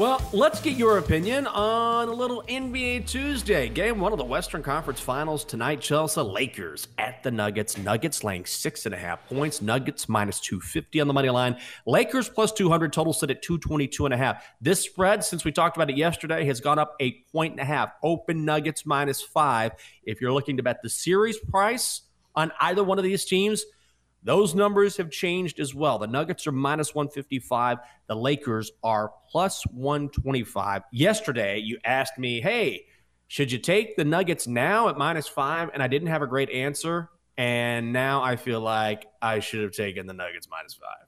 Well, let's get your opinion on a little NBA Tuesday. Game one of the Western Conference Finals tonight. Chelsea Lakers at the Nuggets. Nuggets laying six and a half points. Nuggets minus 250 on the money line. Lakers plus 200. Total sit at 222 and a half. This spread, since we talked about it yesterday, has gone up a point and a half. Open Nuggets minus five. If you're looking to bet the series price on either one of these teams, those numbers have changed as well. The Nuggets are minus 155. The Lakers are plus 125. Yesterday, you asked me, hey, should you take the Nuggets now at minus five? And I didn't have a great answer. And now I feel like I should have taken the Nuggets minus five.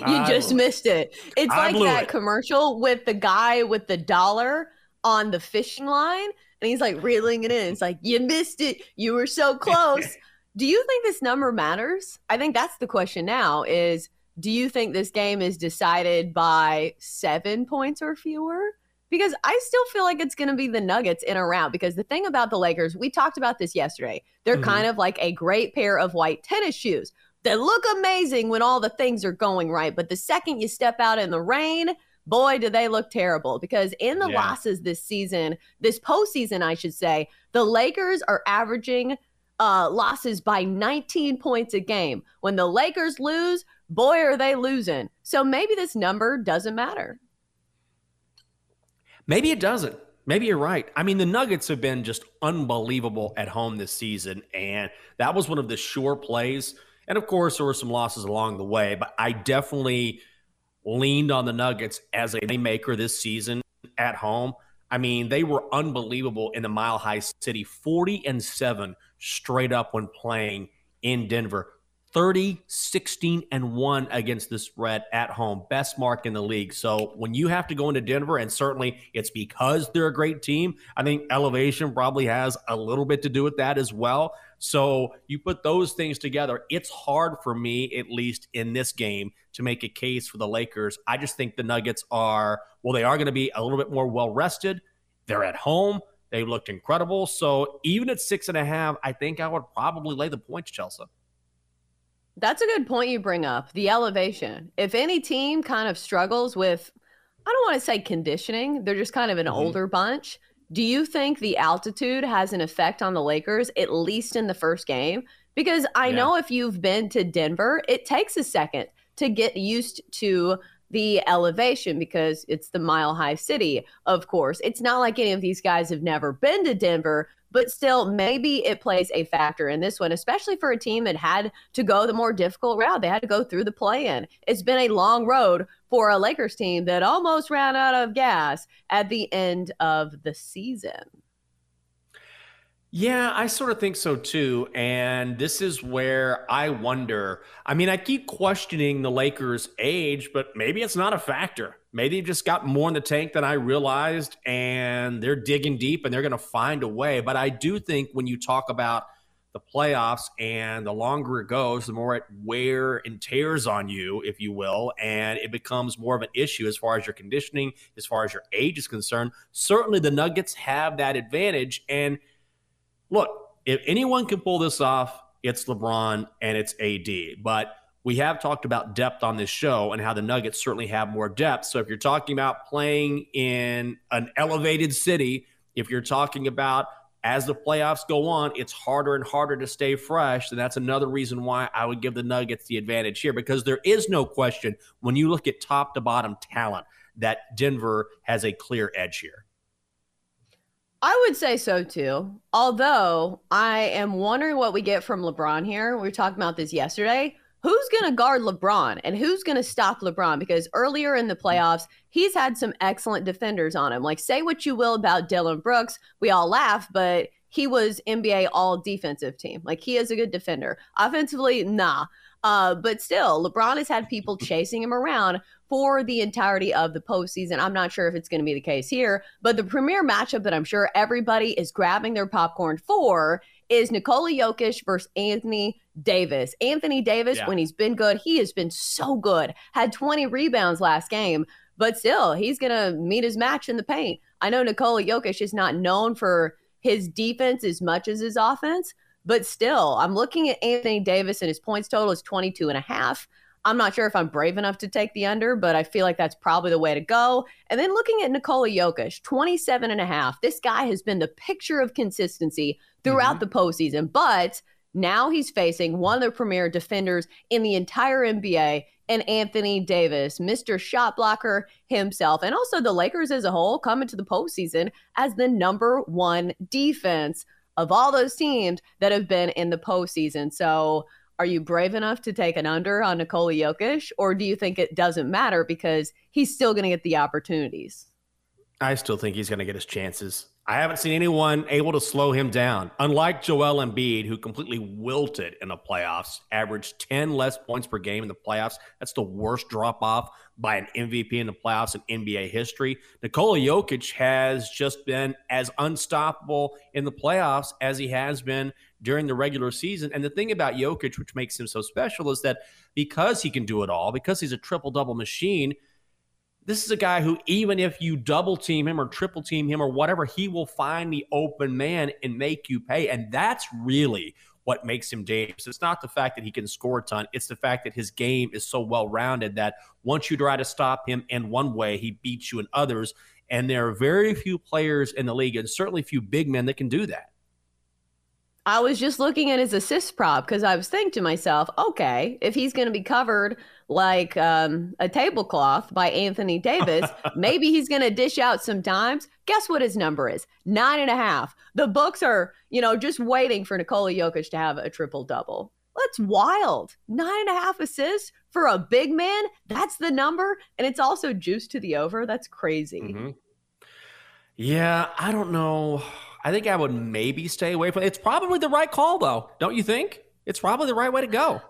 you I, just missed it. It's I like that it. commercial with the guy with the dollar on the fishing line. And he's like reeling it in. It's like, you missed it. You were so close. Do you think this number matters? I think that's the question now is do you think this game is decided by 7 points or fewer? Because I still feel like it's going to be the Nuggets in a round because the thing about the Lakers, we talked about this yesterday. They're mm-hmm. kind of like a great pair of white tennis shoes that look amazing when all the things are going right, but the second you step out in the rain, boy, do they look terrible. Because in the yeah. losses this season, this postseason, I should say, the Lakers are averaging uh, losses by 19 points a game. When the Lakers lose, boy, are they losing. So maybe this number doesn't matter. Maybe it doesn't. Maybe you're right. I mean, the Nuggets have been just unbelievable at home this season, and that was one of the sure plays. And of course, there were some losses along the way, but I definitely leaned on the Nuggets as a maker this season at home. I mean, they were unbelievable in the Mile High City, 40 and 7 straight up when playing in Denver. 30, 16, and 1 against the spread at home. Best mark in the league. So when you have to go into Denver, and certainly it's because they're a great team, I think elevation probably has a little bit to do with that as well. So you put those things together, it's hard for me, at least in this game, to make a case for the Lakers. I just think the Nuggets are, well, they are going to be a little bit more well rested. They're at home. They looked incredible. So even at six and a half, I think I would probably lay the points, Chelsea. That's a good point you bring up. The elevation. If any team kind of struggles with, I don't want to say conditioning, they're just kind of an mm-hmm. older bunch. Do you think the altitude has an effect on the Lakers, at least in the first game? Because I yeah. know if you've been to Denver, it takes a second to get used to the elevation because it's the mile high city, of course. It's not like any of these guys have never been to Denver, but still, maybe it plays a factor in this one, especially for a team that had to go the more difficult route. They had to go through the play in. It's been a long road for a Lakers team that almost ran out of gas at the end of the season. Yeah, I sort of think so too. And this is where I wonder. I mean, I keep questioning the Lakers' age, but maybe it's not a factor. Maybe they've just got more in the tank than I realized, and they're digging deep and they're going to find a way. But I do think when you talk about the playoffs and the longer it goes, the more it wear and tears on you, if you will, and it becomes more of an issue as far as your conditioning, as far as your age is concerned. Certainly the Nuggets have that advantage. And look, if anyone can pull this off, it's LeBron and it's AD. But we have talked about depth on this show and how the Nuggets certainly have more depth. So if you're talking about playing in an elevated city, if you're talking about as the playoffs go on, it's harder and harder to stay fresh. And that's another reason why I would give the Nuggets the advantage here because there is no question when you look at top to bottom talent that Denver has a clear edge here. I would say so too. Although I am wondering what we get from LeBron here. We were talking about this yesterday. Who's going to guard LeBron and who's going to stop LeBron? Because earlier in the playoffs, he's had some excellent defenders on him. Like, say what you will about Dillon Brooks. We all laugh, but he was NBA all defensive team. Like, he is a good defender. Offensively, nah. Uh, but still, LeBron has had people chasing him around for the entirety of the postseason. I'm not sure if it's going to be the case here, but the premier matchup that I'm sure everybody is grabbing their popcorn for is Nikola Jokic versus Anthony Davis. Anthony Davis, yeah. when he's been good, he has been so good. Had 20 rebounds last game, but still, he's going to meet his match in the paint. I know Nikola Jokic is not known for his defense as much as his offense, but still, I'm looking at Anthony Davis and his points total is 22 and a half. I'm not sure if I'm brave enough to take the under, but I feel like that's probably the way to go. And then looking at Nikola Jokic, 27 and a half. This guy has been the picture of consistency throughout mm-hmm. the postseason, but now he's facing one of the premier defenders in the entire NBA and Anthony Davis, Mr. Shot Blocker himself, and also the Lakers as a whole come into the postseason as the number one defense of all those teams that have been in the postseason. So are you brave enough to take an under on Nikola Jokic, or do you think it doesn't matter because he's still going to get the opportunities? I still think he's going to get his chances. I haven't seen anyone able to slow him down. Unlike Joel Embiid, who completely wilted in the playoffs, averaged 10 less points per game in the playoffs. That's the worst drop off by an MVP in the playoffs in NBA history. Nikola Jokic has just been as unstoppable in the playoffs as he has been during the regular season. And the thing about Jokic, which makes him so special, is that because he can do it all, because he's a triple double machine, this is a guy who, even if you double team him or triple team him or whatever, he will find the open man and make you pay. And that's really what makes him dangerous. It's not the fact that he can score a ton, it's the fact that his game is so well rounded that once you try to stop him in one way, he beats you in others. And there are very few players in the league, and certainly few big men that can do that. I was just looking at his assist prop because I was thinking to myself, okay, if he's going to be covered like um, a tablecloth by Anthony Davis, maybe he's going to dish out some times. Guess what his number is? Nine and a half. The books are, you know, just waiting for Nikola Jokic to have a triple double. That's wild. Nine and a half assists for a big man. That's the number. And it's also juiced to the over. That's crazy. Mm-hmm. Yeah, I don't know. I think I would maybe stay away from it. It's probably the right call, though, don't you think? It's probably the right way to go.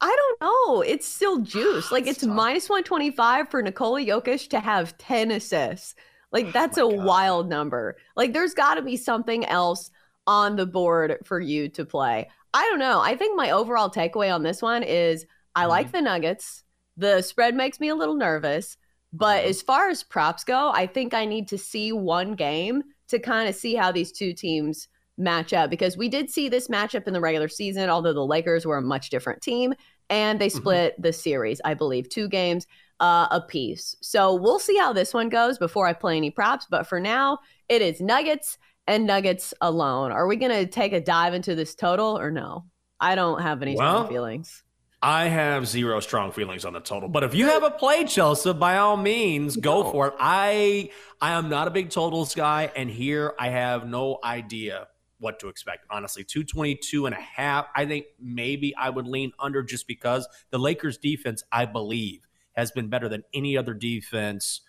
I don't know. It's still juice. Like it's minus 125 for Nikola Jokic to have 10 assists. Like oh that's oh a God. wild number. Like there's got to be something else on the board for you to play. I don't know. I think my overall takeaway on this one is I mm-hmm. like the Nuggets. The spread makes me a little nervous, but mm-hmm. as far as props go, I think I need to see one game to kind of see how these two teams match up because we did see this matchup in the regular season, although the Lakers were a much different team and they mm-hmm. split mm-hmm. the series, I believe, two games uh, apiece. So we'll see how this one goes before I play any props. But for now, it is Nuggets and Nuggets alone. Are we going to take a dive into this total or no? I don't have any well, strong feelings. I have zero strong feelings on the total. But if you have a play, Chelsea, by all means, go no. for it. I I am not a big totals guy, and here I have no idea what to expect. Honestly, 222 and a half. I think maybe I would lean under just because the Lakers defense, I believe, has been better than any other defense.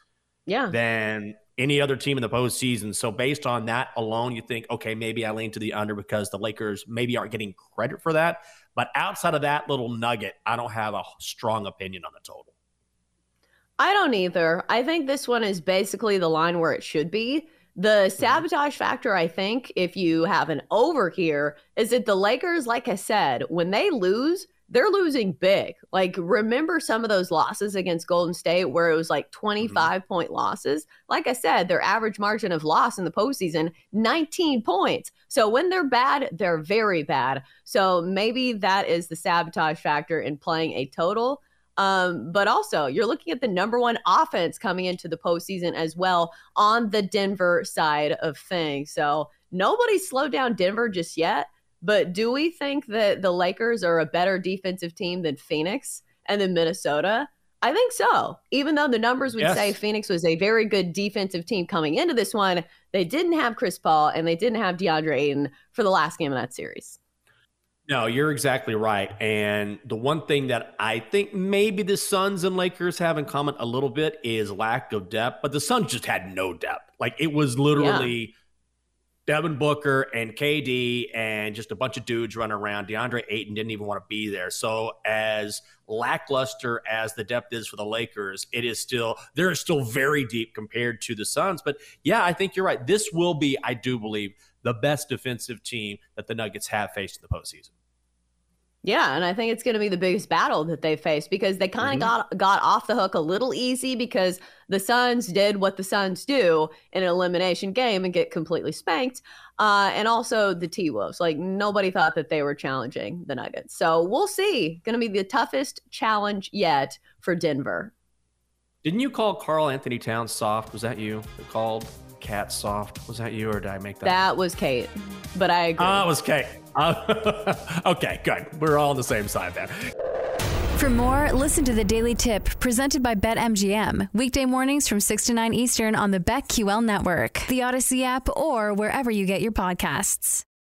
Yeah. Than any other team in the postseason. So based on that alone, you think, okay, maybe I lean to the under because the Lakers maybe aren't getting credit for that. But outside of that little nugget, I don't have a strong opinion on the total. I don't either. I think this one is basically the line where it should be. The mm-hmm. sabotage factor, I think, if you have an over here, is that the Lakers, like I said, when they lose, they're losing big. Like, remember some of those losses against Golden State where it was like 25 mm-hmm. point losses? Like I said, their average margin of loss in the postseason, 19 points. So when they're bad, they're very bad. So maybe that is the sabotage factor in playing a total. Um, but also, you're looking at the number one offense coming into the postseason as well on the Denver side of things. So nobody slowed down Denver just yet. But do we think that the Lakers are a better defensive team than Phoenix and then Minnesota? I think so. Even though the numbers would Yes. say Phoenix was a very good defensive team coming into this one, they didn't have Chris Paul and they didn't have DeAndre Ayton for the last game of that series. No, you're exactly right. And the one thing that I think maybe the Suns and Lakers have in common a little bit is lack of depth, but the Suns just had no depth. Like it was literally Devin Booker and KD and just a bunch of dudes running around. DeAndre Ayton didn't even want to be there. So as lackluster as the depth is for the Lakers, it is still they're still very deep compared to the Suns. But yeah, I think you're right. This will be, I do believe, the best defensive team that the Nuggets have faced in the postseason. Yeah, and I think it's going to be the biggest battle that they face because they kind of got got off the hook a little easy because the Suns did what the Suns do in an elimination game and get completely spanked. Uh, and also the T Wolves, like nobody thought that they were challenging the Nuggets. So we'll see. Going to be the toughest challenge yet for Denver. Didn't you call Karl-Anthony Towns soft? Was that you that called KAT soft? Was that you, or did I make that? That was Kate, but I agree. Oh, it was Kate. Uh, okay, good. We're all on the same side there. For more, listen to the Daily Tip presented by BetMGM. Weekday mornings from 6 to 9 Eastern on the BetQL network, the Audacy app, or wherever you get your podcasts.